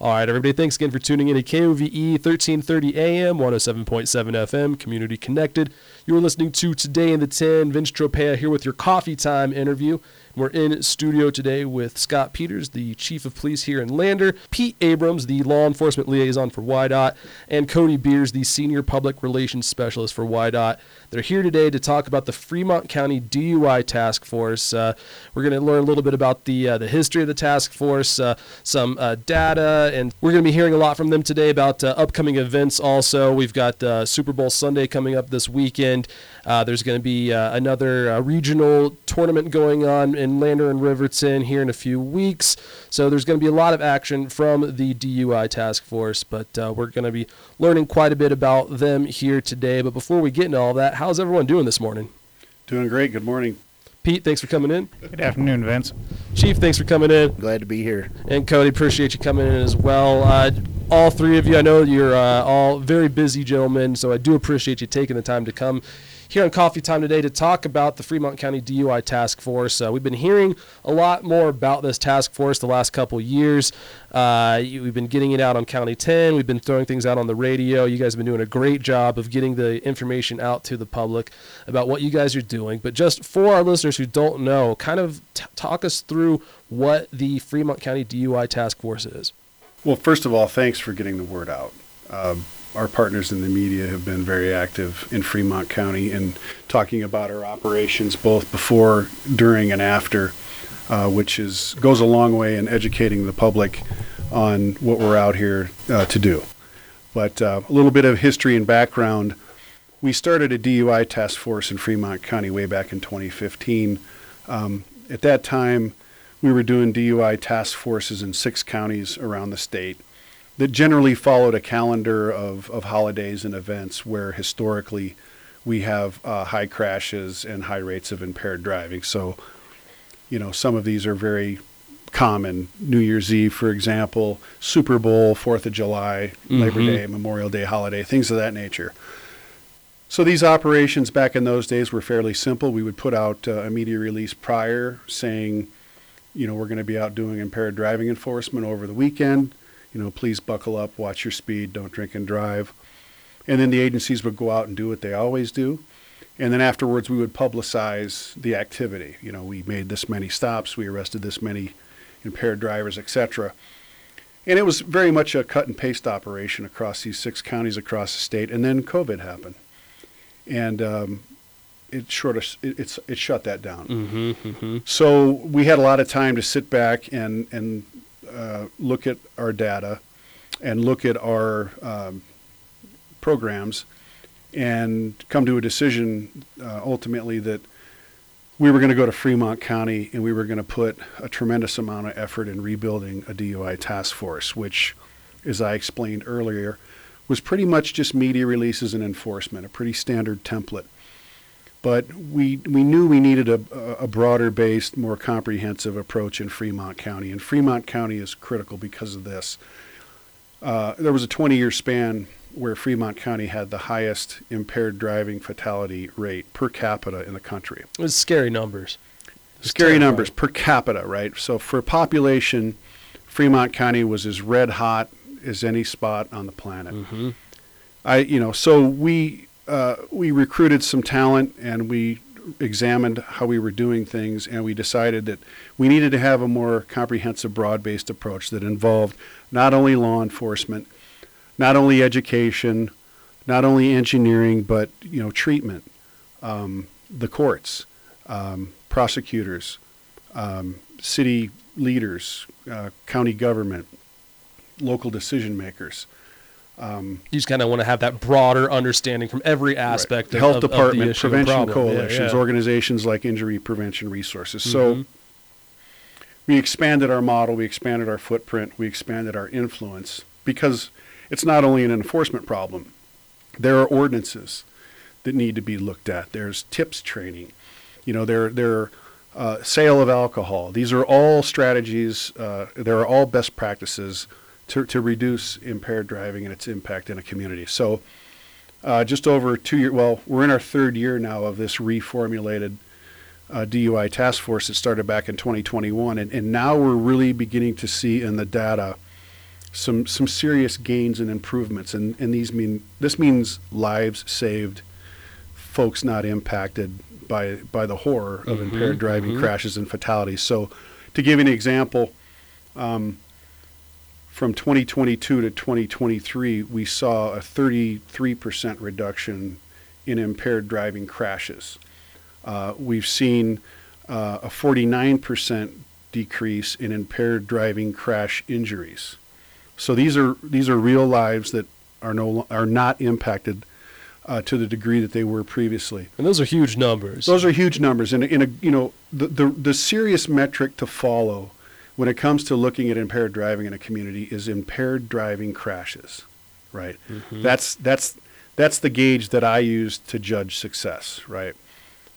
All right, everybody, thanks again for tuning in to KOVE 1330 AM, 107.7 FM, community connected. You are listening to Today in the 10. Vince Tropea here with your coffee time interview. We're in studio today with Scott Peters, the chief of police here in Lander, Pete Abrams, the law enforcement liaison for WYDOT, and Cody Beers, the senior public relations specialist for WYDOT. They're here today to talk about the Fremont County DUI Task Force. Uh, we're going to learn a little bit about the uh, the history of the task force, uh, some uh, data, and we're going to be hearing a lot from them today about uh, upcoming events. Also, we've got uh, Super Bowl Sunday coming up this weekend. there's going to be another regional tournament going on in Lander and Riverton here in a few weeks. So there's going to be a lot of action from the DUI task force, but we're going to be learning quite a bit about them here today. But before we get into all that, how's everyone doing this morning? Doing great. Good morning. Pete, thanks for coming in. Good afternoon, Vince. Chief, thanks for coming in. Glad to be here. And Cody, appreciate you coming in as well. Uh, all three of you, I know you're uh, all very busy gentlemen, so I do appreciate you taking the time to come here on Coffee Time today to talk about the Fremont County DUI Task Force. Uh, we've been hearing a lot more about this task force the last couple years. Uh, we've been getting it out on County 10. We've been throwing things out on the radio. You guys have been doing a great job of getting the information out to the public about what you guys are doing. But just for our listeners who don't know, kind of t- talk us through what the Fremont County DUI Task Force is. Well, first of all, thanks for getting the word out. Um, our partners in the media have been very active in Fremont County in talking about our operations both before, during, and after, uh, which is goes a long way in educating the public on what we're out here uh, to do. But uh, a little bit of history and background. We started a DUI task force in Fremont County way back in 2015. Um, at that time, we were doing DUI task forces in six counties around the state that generally followed a calendar of, of holidays and events where historically we have uh, high crashes and high rates of impaired driving. So, you know, some of these are very common. New Year's Eve, for example, Super Bowl, Fourth of July, mm-hmm. Labor Day, Memorial Day holiday, things of that nature. So these operations back in those days were fairly simple. We would put out uh, a media release prior saying, you know, we're going to be out doing impaired driving enforcement over the weekend you know, please buckle up, watch your speed, don't drink and drive. And then the agencies would go out and do what they always do. And then afterwards, we would publicize the activity. You know, we made this many stops, we arrested this many impaired drivers, etc. And it was very much a cut and paste operation across these six counties across the state. And then COVID happened, and um, it sort of it, it's it shut that down. Mm-hmm, mm-hmm. So we had a lot of time to sit back and and uh, look at our data and look at our um, programs and come to a decision uh, ultimately that we were going to go to Fremont County and we were going to put a tremendous amount of effort in rebuilding a DUI task force, which, as I explained earlier, was pretty much just media releases and enforcement, a pretty standard template but we we knew we needed a, a broader based, more comprehensive approach in Fremont County, and Fremont County is critical because of this. Uh, there was a 20 year span where Fremont County had the highest impaired driving fatality rate per capita in the country. It was scary numbers. scary terrifying. numbers per capita, right? So for population, Fremont County was as red hot as any spot on the planet. Mm-hmm. I, you know, so we uh, we recruited some talent and we examined how we were doing things and we decided that we needed to have a more comprehensive broad-based approach that involved not only law enforcement not only education not only engineering but you know treatment um, the courts um, prosecutors um, city leaders uh, county government local decision makers um, you just kind of want to have that broader understanding from every aspect. Right. Health of, department, of prevention coalitions, yeah, yeah. organizations like Injury Prevention Resources. Mm-hmm. So we expanded our model, we expanded our footprint, we expanded our influence because it's not only an enforcement problem. There are ordinances that need to be looked at. There's TIPS training. You know, there there uh, sale of alcohol. These are all strategies. Uh, there are all best practices to, to reduce impaired driving and its impact in a community. So, uh, just over two years, well, we're in our third year now of this reformulated uh, DUI task force that started back in 2021. And, and now we're really beginning to see in the data some some serious gains and improvements, and and these mean this means lives saved, folks not impacted by by the horror of Mhm, impaired driving mhm. crashes and fatalities. So, to give you an example, um, from 2022 to 2023, we saw a 33% reduction in impaired driving crashes. Uh, we've seen uh, a 49% decrease in impaired driving crash injuries. So these are these are real lives that are no are not impacted uh, to the degree that they were previously. And those are huge numbers. Those are huge numbers, and in a you know the, the the serious metric to follow when it comes to looking at impaired driving in a community is impaired driving crashes, right? That's that's that's the gauge that I use to judge success, right?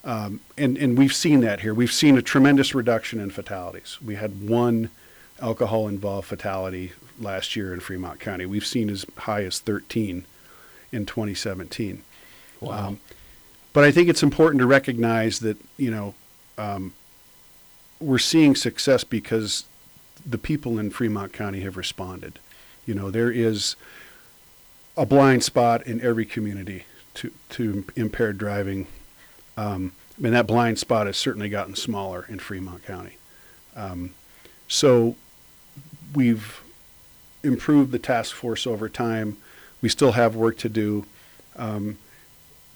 Um, and and we've seen that here. We've seen a tremendous reduction in fatalities. We had one alcohol involved fatality last year in Fremont County. We've seen as high as 13 in 2017. wow. Um, but I think it's important to recognize that you know um, we're seeing success because the people in Fremont County have responded. You know, there is a blind spot in every community to to impaired driving, um, and that blind spot has certainly gotten smaller in Fremont County. Um, so we've improved the task force over time. We still have work to do. Um,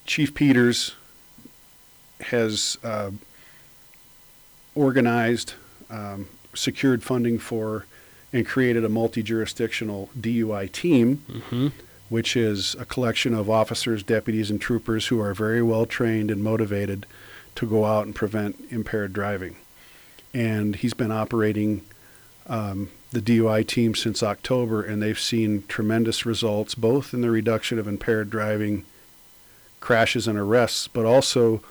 Chief Peters has uh, organized, um, secured funding for, and created a multi-jurisdictional DUI team, hmm which is a collection of officers, deputies, and troopers who are very well trained and motivated to go out and prevent impaired driving. And he's been operating um, the DUI team since October, and they've seen tremendous results, both in the reduction of impaired driving crashes and arrests, but also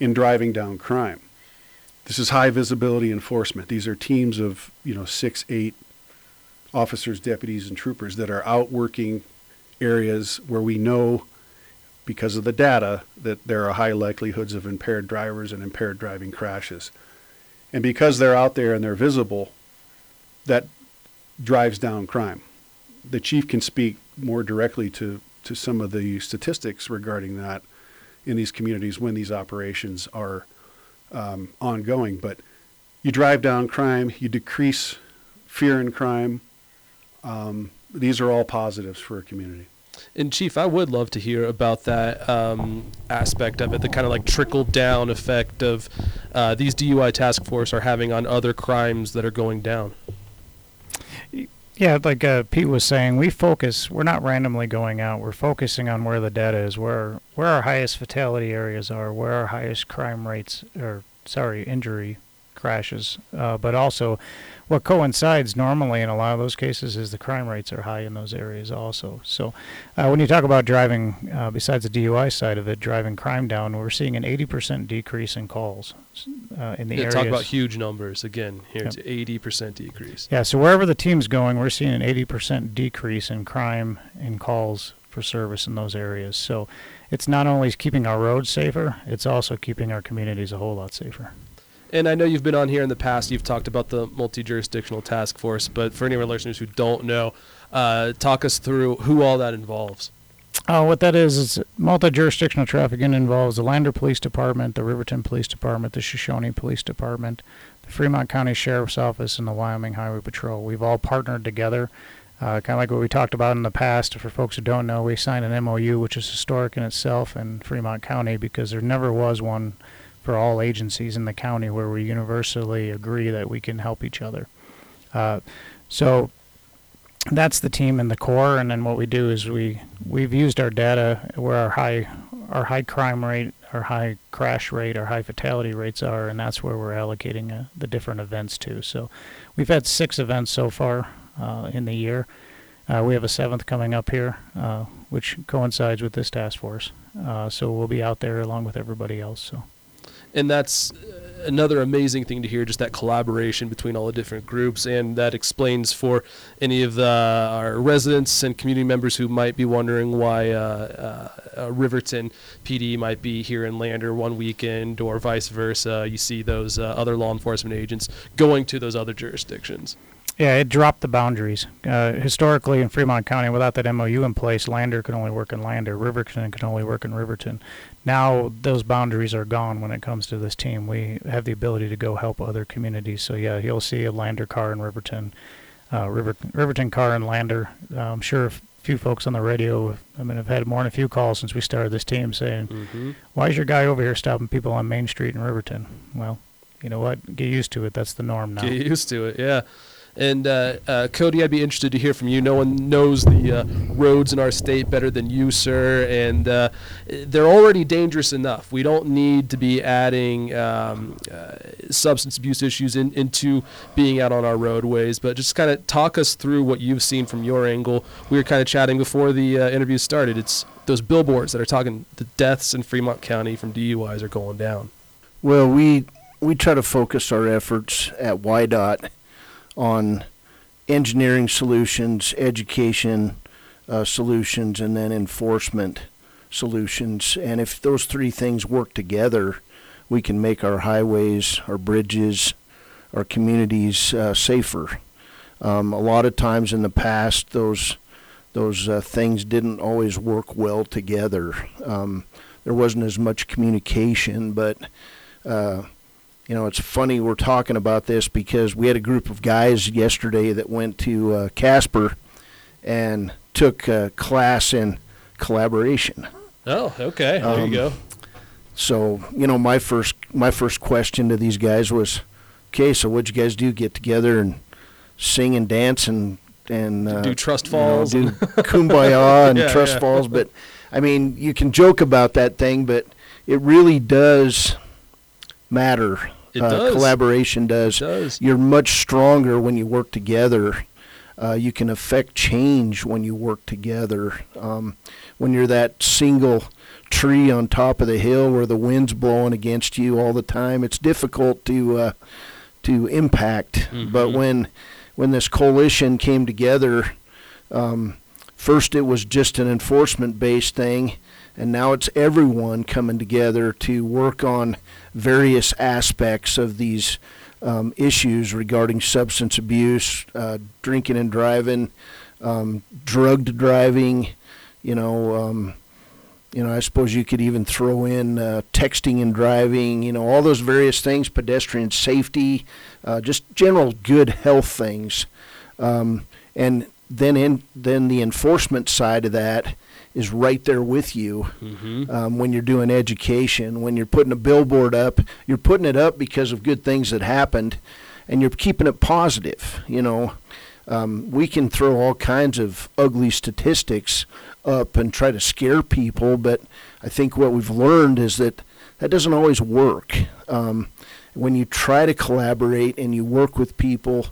in driving down crime. This is high visibility enforcement. These are teams of, you know, six, eight officers, deputies, and troopers that are out working areas where we know, because of the data, that there are high likelihoods of impaired drivers and impaired driving crashes. And because they're out there and they're visible, that drives down crime. The chief can speak more directly to, to some of the statistics regarding that in these communities when these operations are um, ongoing. But you drive down crime, you decrease fear in crime. Um, these are all positives for a community. And Chief, I would love to hear about that um, aspect of it, the kind of like trickle down effect of uh, these DUI task force are having on other crimes that are going down. Yeah, like uh, Pete was saying, we focus. We're not randomly going out. We're focusing on where the data is, where where our highest fatality areas are, where our highest crime rates, or sorry, injury crashes. Uh, but also, what coincides normally in a lot of those cases is the crime rates are high in those areas also. So, uh, when you talk about driving, uh, besides the DUI side of it, driving crime down, we're seeing an 80% decrease in calls uh, in the Yeah, areas. talk about huge numbers again. Here, Yep. it's eighty percent decrease. Yeah, so wherever the team's going, we're seeing an 80% decrease in crime and calls for service in those areas. So it's not only keeping our roads safer, it's also keeping our communities a whole lot safer. And I know you've been on here in the past. You've talked about the multi-jurisdictional task force, but for any of our listeners who don't know, uh, talk us through who all that involves. Uh, what that is, is multi-jurisdictional trafficking involves the Lander Police Department, the Riverton Police Department, the Shoshoni Police Department, the Fremont County Sheriff's Office, and the Wyoming Highway Patrol. We've all partnered together, uh, kind of like what we talked about in the past. For folks who don't know, we signed an MOU, which is historic in itself in Fremont County because there never was one for all agencies in the county where we universally agree that we can help each other. Uh, so that's the team in the core and then what we do is we we've used our data where our high our high crime rate our high crash rate our high fatality rates are and that's where we're allocating uh, the different events to. So we've had six events so far uh, in the year. Uh, we have a seventh coming up here uh, which coincides with this task force. Uh, so we'll be out there along with everybody else so and that's uh, another amazing thing to hear just that collaboration between all the different groups and that explains for any of the our residents and community members who might be wondering why uh, uh, uh, Riverton PD might be here in Lander one weekend or vice versa you see those uh, other law enforcement agents going to those other jurisdictions Yeah, it dropped the boundaries. Uh, historically, in Fremont County, without that MOU in place, Lander could only work in Lander, Riverton could only work in Riverton. Now those boundaries are gone when it comes to this team. We have the ability to go help other communities. So yeah, you'll see a Lander car in Riverton, uh, River, Riverton car in Lander. Uh, I'm sure a few folks on the radio. I mean, I've had more than a few calls since we started this team saying, Mm-hmm. "Why is your guy over here stopping people on Main Street in Riverton?" Well, you know what? Get used to it. That's the norm now. Get used to it, yeah. And uh, uh, Cody, I'd be interested to hear from you. No one knows the uh, roads in our state better than you, sir. And uh, they're already dangerous enough. We don't need to be adding um, uh, substance abuse issues in, into being out on our roadways. But just kind of talk us through what you've seen from your angle. We were kind of chatting before the uh, interview started. It's those billboards that are talking the deaths in Fremont County from DUIs are going down. Well, we we try to focus our efforts at WYDOT on engineering solutions, education uh, solutions, and then enforcement solutions. And if those three things work together, we can make our highways, our bridges, our communities uh, safer. Um, a lot of times in the past, those those uh, things didn't always work well together. Um, there wasn't as much communication, but uh, you know, it's funny we're talking about this because we had a group of guys yesterday that went to uh, Casper and took a class in collaboration. Oh, okay. There Um, you go. So, you know, my first my first question to these guys was, "Okay, so what'd you guys do? Get together and sing and dance and and uh, do trust you know, falls. do kumbaya and Yeah, trust yeah. falls?" But I mean, you can joke about that thing, but it really does matter. It uh, does. Collaboration does. It does. You're much stronger when you work together. Uh, you can affect change when you work together. Um, when you're that single tree on top of the hill where the wind's blowing against you all the time, it's difficult to uh, to impact. But Mhm. when when this coalition came together, um, first it was just an enforcement based thing, and now it's everyone coming together to work on various aspects of these um, issues regarding substance abuse, uh, drinking and driving, um, drugged driving. You know, um, you know. I suppose you could even throw in uh, texting and driving. You know, all those various things, pedestrian safety, uh, just general good health things. Um, and then in then the enforcement side of that is right there with you Mm-hmm. um, when you're doing education. When you're putting a billboard up, you're putting it up because of good things that happened, and you're keeping it positive. You know, um, we can throw all kinds of ugly statistics up and try to scare people, but I think what we've learned is that that doesn't always work. Um, when you try to collaborate and you work with people,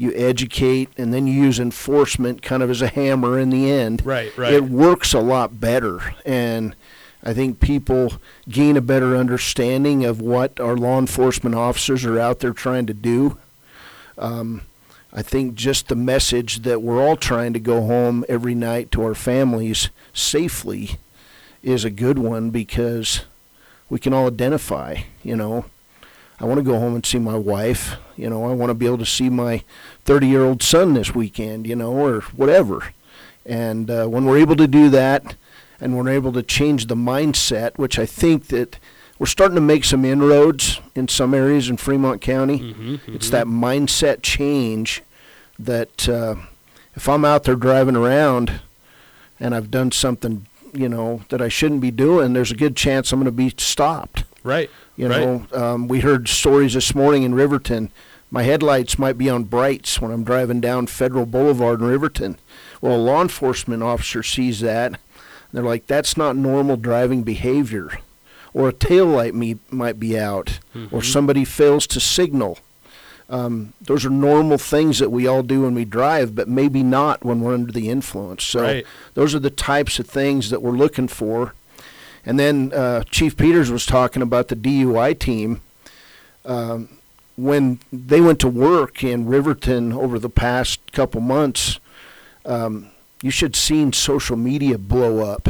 you educate, and then you use enforcement kind of as a hammer in the end. Right, right. it works a lot better and i think people gain a better understanding of what our law enforcement officers are out there trying to do. Um, i think just the message that we're all trying to go home every night to our families safely is a good one because we can all identify you know i want to go home and see my wife you know i want to be able to see my 30 year old son this weekend you know or whatever and uh, when we're able to do that, and we're able to change the mindset, which I think that we're starting to make some inroads in some areas in Fremont County. Mm-hmm, It's that mindset change that uh, if I'm out there driving around and I've done something, you know, that I shouldn't be doing, there's a good chance I'm going to be stopped. right. You Right. know, um, we heard stories this morning in Riverton. My headlights might be on brights when I'm driving down Federal Boulevard in Riverton. Well, a law enforcement officer sees that. And they're like, that's not normal driving behavior. Or a tail light me, might be out. Or Mhm. somebody fails to signal. Um, those are normal things that we all do when we drive, but maybe not when we're under the influence. So Right. those are the types of things that we're looking for. And then uh, Chief Peters was talking about the DUI team. Um, when they went to work in Riverton over the past couple months, um, you should've seen social media blow up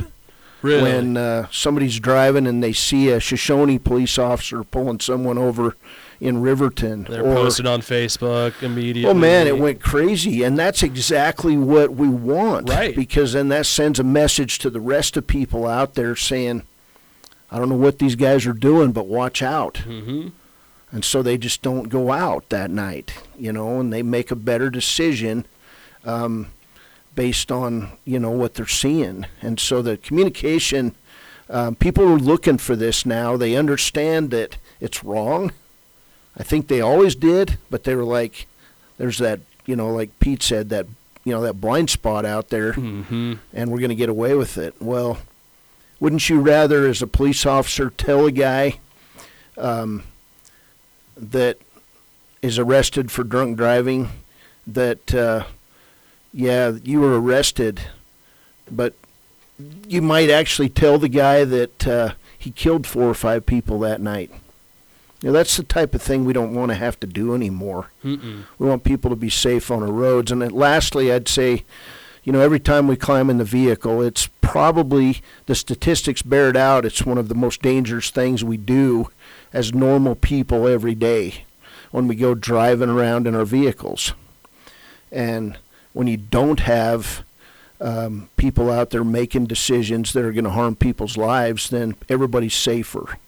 Really. when uh, somebody's driving and they see a Shoshoni police officer pulling someone over in Riverton. They're or- posted on Facebook immediately. Oh man, it went crazy, and that's exactly what we want, Right. Because then that sends a message to the rest of people out there saying, "I don't know what these guys are doing, but watch out." hmm And so they just don't go out that night, you know, and they make a better decision um, based on you know what they're seeing. And so the communication, um, people are looking for this now. They understand that it's wrong. I think they always did, but they were like, "There's that, you know, like Pete said, that you know that blind spot out there, hmm and we're going to get away with it." Well, wouldn't you rather, as a police officer, tell a guy um, that is arrested for drunk driving that, uh, yeah, you were arrested, but you might actually tell the guy that uh, he killed four or five people that night. You know, that's the type of thing we don't want to have to do anymore. Mm-mm. We want people to be safe on our roads. And then lastly, I'd say, you know, every time we climb in the vehicle, it's probably the statistics bear it out. It's one of the most dangerous things we do as normal people every day when we go driving around in our vehicles. And when you don't have um, people out there making decisions that are going to harm people's lives, then everybody's safer.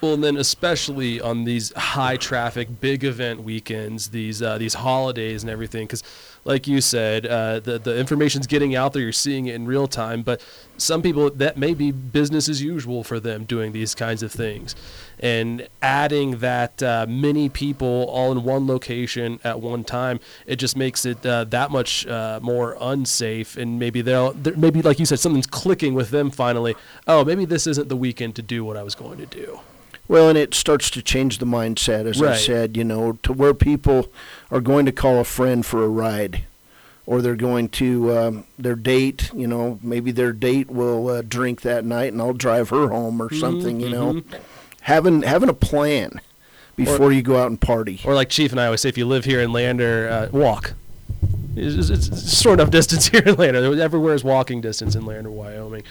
Well, and then especially on these high traffic, big event weekends, these uh, these holidays and everything, because like you said, uh, the the information's getting out there. You're seeing it in real time. But some people that may be business as usual for them doing these kinds of things, and adding that uh, many people all in one location at one time, it just makes it uh, that much uh, more unsafe. And maybe they'll maybe like you said, something's clicking with them finally. Oh, maybe this isn't the weekend to do what I was going to do. Well, and it starts to change the mindset, as I Right. said, you know, to where people are going to call a friend for a ride, or they're going to um, their date. You know, maybe their date will uh, drink that night, and I'll drive her home or something. You know, Mhm. having having a plan before you go out and party. Or like Chief and I always say, if you live here in Lander, uh, walk. It's, it's, it's sort of distance here in Lander. Everywhere is walking distance in Lander, Wyoming.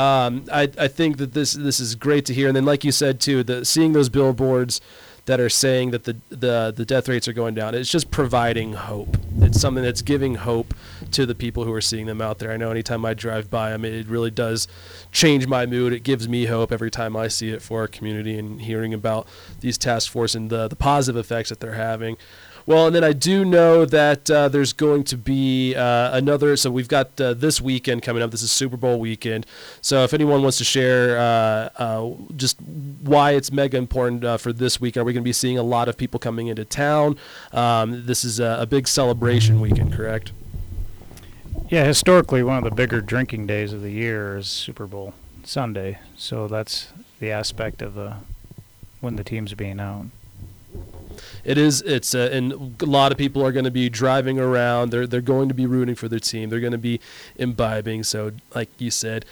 Um, I, I think that this this is great to hear. And then, like you said too, the seeing those billboards that are saying that the, the the death rates are going down, it's just providing hope. It's something that's giving hope to the people who are seeing them out there. I know anytime I drive by them, it really does change my mood. It gives me hope every time I see it for our community and hearing about these task force and the, the positive effects that they're having. Well, and then I do know that uh, there's going to be uh, another. So we've got uh, this weekend coming up. This is Super Bowl weekend. So if anyone wants to share uh, uh, just why it's mega important for this week, are we going to be seeing a lot of people coming into town? Um, this is a, a big celebration weekend, correct? Yeah, historically, one of the bigger drinking days of the year is Super Bowl Sunday. So that's the aspect of the when the team's being out. It is. It's uh, and a lot of people are going to be driving around. They're they're going to be rooting for their team. They're going to be imbibing. So, like you said,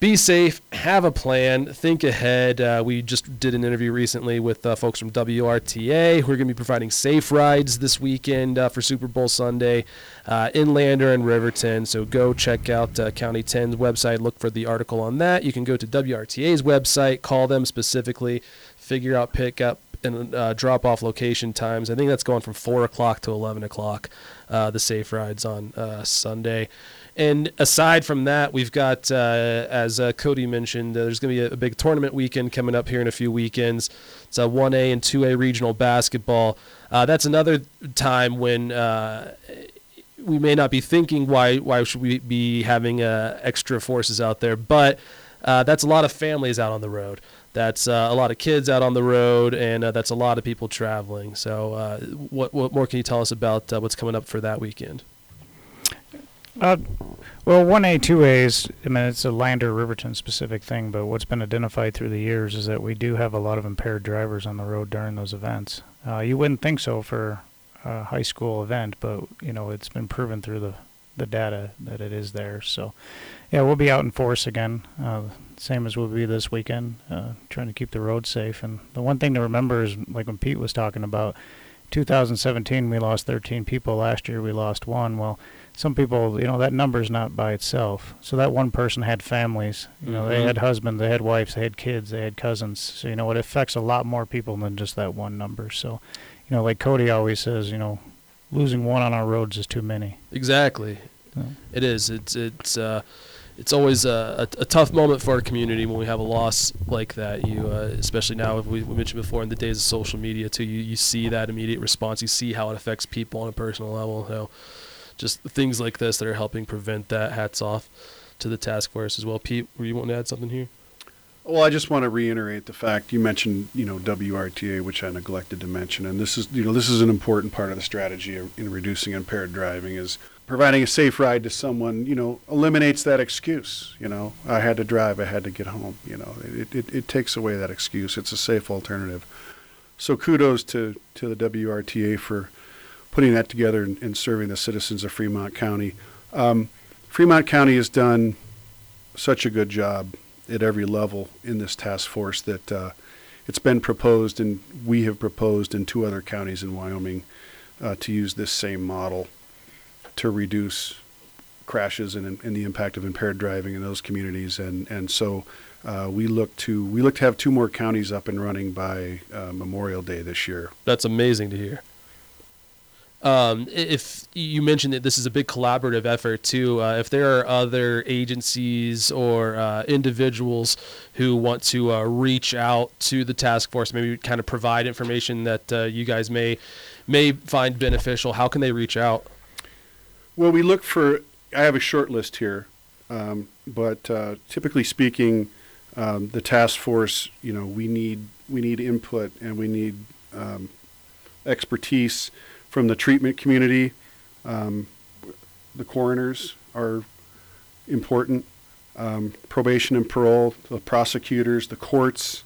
be safe. Have a plan. Think ahead. Uh, we just did an interview recently with uh, folks from WRTA who are going to be providing safe rides this weekend uh, for Super Bowl Sunday uh, in Lander and Riverton. So go check out uh, County 10's website. Look for the article on that. You can go to WRTA's website. Call them specifically. Figure out pickup and uh, drop off location times. I think that's going from four o'clock to eleven o'clock. Uh, the safe rides on uh, Sunday. And aside from that, we've got, uh, as uh, Cody mentioned, uh, there's going to be a, a big tournament weekend coming up here in a few weekends. It's a 1A and 2A regional basketball. That's another time when we may not be thinking why why should we be having extra forces out there, but that's a lot of families out on the road. That's uh, a lot of kids out on the road, and uh, that's a lot of people traveling. So, uh, what what more can you tell us about uh, what's coming up for that weekend? Uh, well, one A, two A is, I mean, it's a Lander Riverton specific thing, but what's been identified through the years is that we do have a lot of impaired drivers on the road during those events. Uh, you wouldn't think so for a high school event, but you know, it's been proven through the the data that it is there. So, yeah, we'll be out in force again, uh, same as we'll be this weekend, uh, trying to keep the road safe. And the one thing to remember is, like when Pete was talking about, 2017 we lost 13 people. Last year we lost one. Well, some people, you know, that number is not by itself. So that one person had families. You know, they Mhm. had husbands, they had wives, they had kids, they had cousins. So you know, it affects a lot more people than just that one number. So, you know, like Cody always says, you know, losing one on our roads is too many. Exactly. So, It is. It's it's uh, it's always a, a, a tough moment for our community when we have a loss like that. You, uh, especially now, we, we mentioned before in the days of social media too. You you see that immediate response. You see how it affects people on a personal level. So, just things like this that are helping prevent that. Hats off to the task force as well. Pete, were you wanting to add something here? Well, I just want to reiterate the fact you mentioned, you know, WRTA, which I neglected to mention, and this is, you know, this is an important part of the strategy in reducing impaired driving is providing a safe ride to someone, you know, eliminates that excuse. You know, I had to drive, I had to get home. You know, it, it, it takes away that excuse. It's a safe alternative. So kudos to, to the WRTA for putting that together and, and serving the citizens of Fremont County. Um, Fremont County has done such a good job at every level in this task force that uh, it's been proposed, and we have proposed in two other counties in Wyoming uh, to use this same model to reduce crashes and, and the impact of impaired driving in those communities. And and so uh, we look to we look to have two more counties up and running by uh, Memorial Day this year. That's amazing to hear. Um, if you mentioned that this is a big collaborative effort too, uh, if there are other agencies or uh, individuals who want to uh, reach out to the task force, maybe kind of provide information that uh, you guys may may find beneficial, how can they reach out? Well, we look for. I have a short list here, um, but uh, typically speaking, um, the task force. You know, we need we need input and we need um, expertise from the treatment community. Um, the coroners are important. Um, probation and parole, the prosecutors, the courts,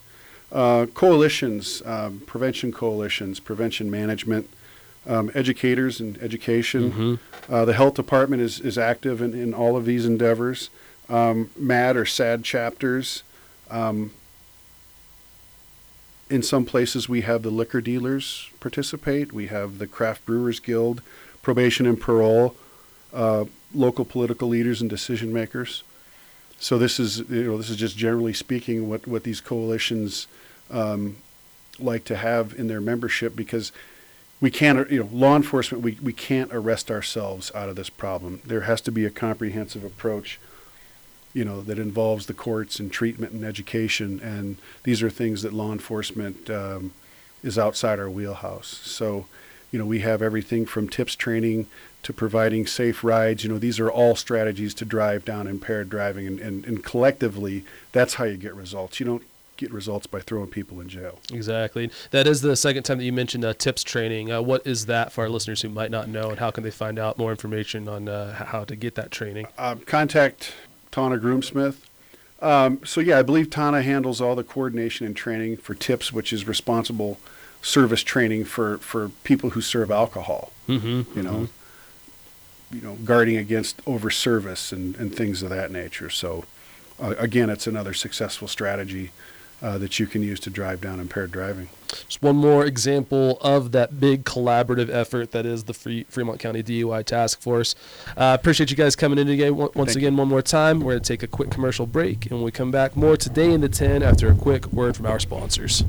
uh, coalitions, um, prevention coalitions, prevention management, um, educators and education. Mhm. Uh, the health department is, is active in, in all of these endeavors. Um, MADD or SADD chapters. In some places, we have the liquor dealers participate. We have the Craft Brewers Guild, probation and parole, uh, local political leaders and decision makers. So this is you know this is just generally speaking what what these coalitions um, like to have in their membership because we can't you know law enforcement we, we can't arrest ourselves out of this problem there has to be a comprehensive approach you know that involves the courts and treatment and education and these are things that law enforcement um, is outside our wheelhouse so you know we have everything from TIPS training to providing safe rides you know these are all strategies to drive down impaired driving and, and, and collectively that's how you get results you don't get results by throwing people in jail Exactly. That is the second time that you mentioned uh, TIPS training. Uh, what is that for our listeners who might not know, and how can they find out more information on uh, how to get that training? um, contact Tana Groomsmith. Um, so yeah, I believe Tana handles all the coordination and training for TIPS, which is responsible service training for, for people who serve alcohol. Mm-hmm. You know, you know, guarding against over service and, and things of that nature. So uh, again, it's another successful strategy uh, that you can use to drive down impaired driving. Just one more example of that big collaborative effort that is the Free, Fremont County DUI Task Force. Uh, appreciate you guys coming in today once Thank again, one more time. We're going to take a quick commercial break, and when we come back, more today in the 10 after a quick word from our sponsors.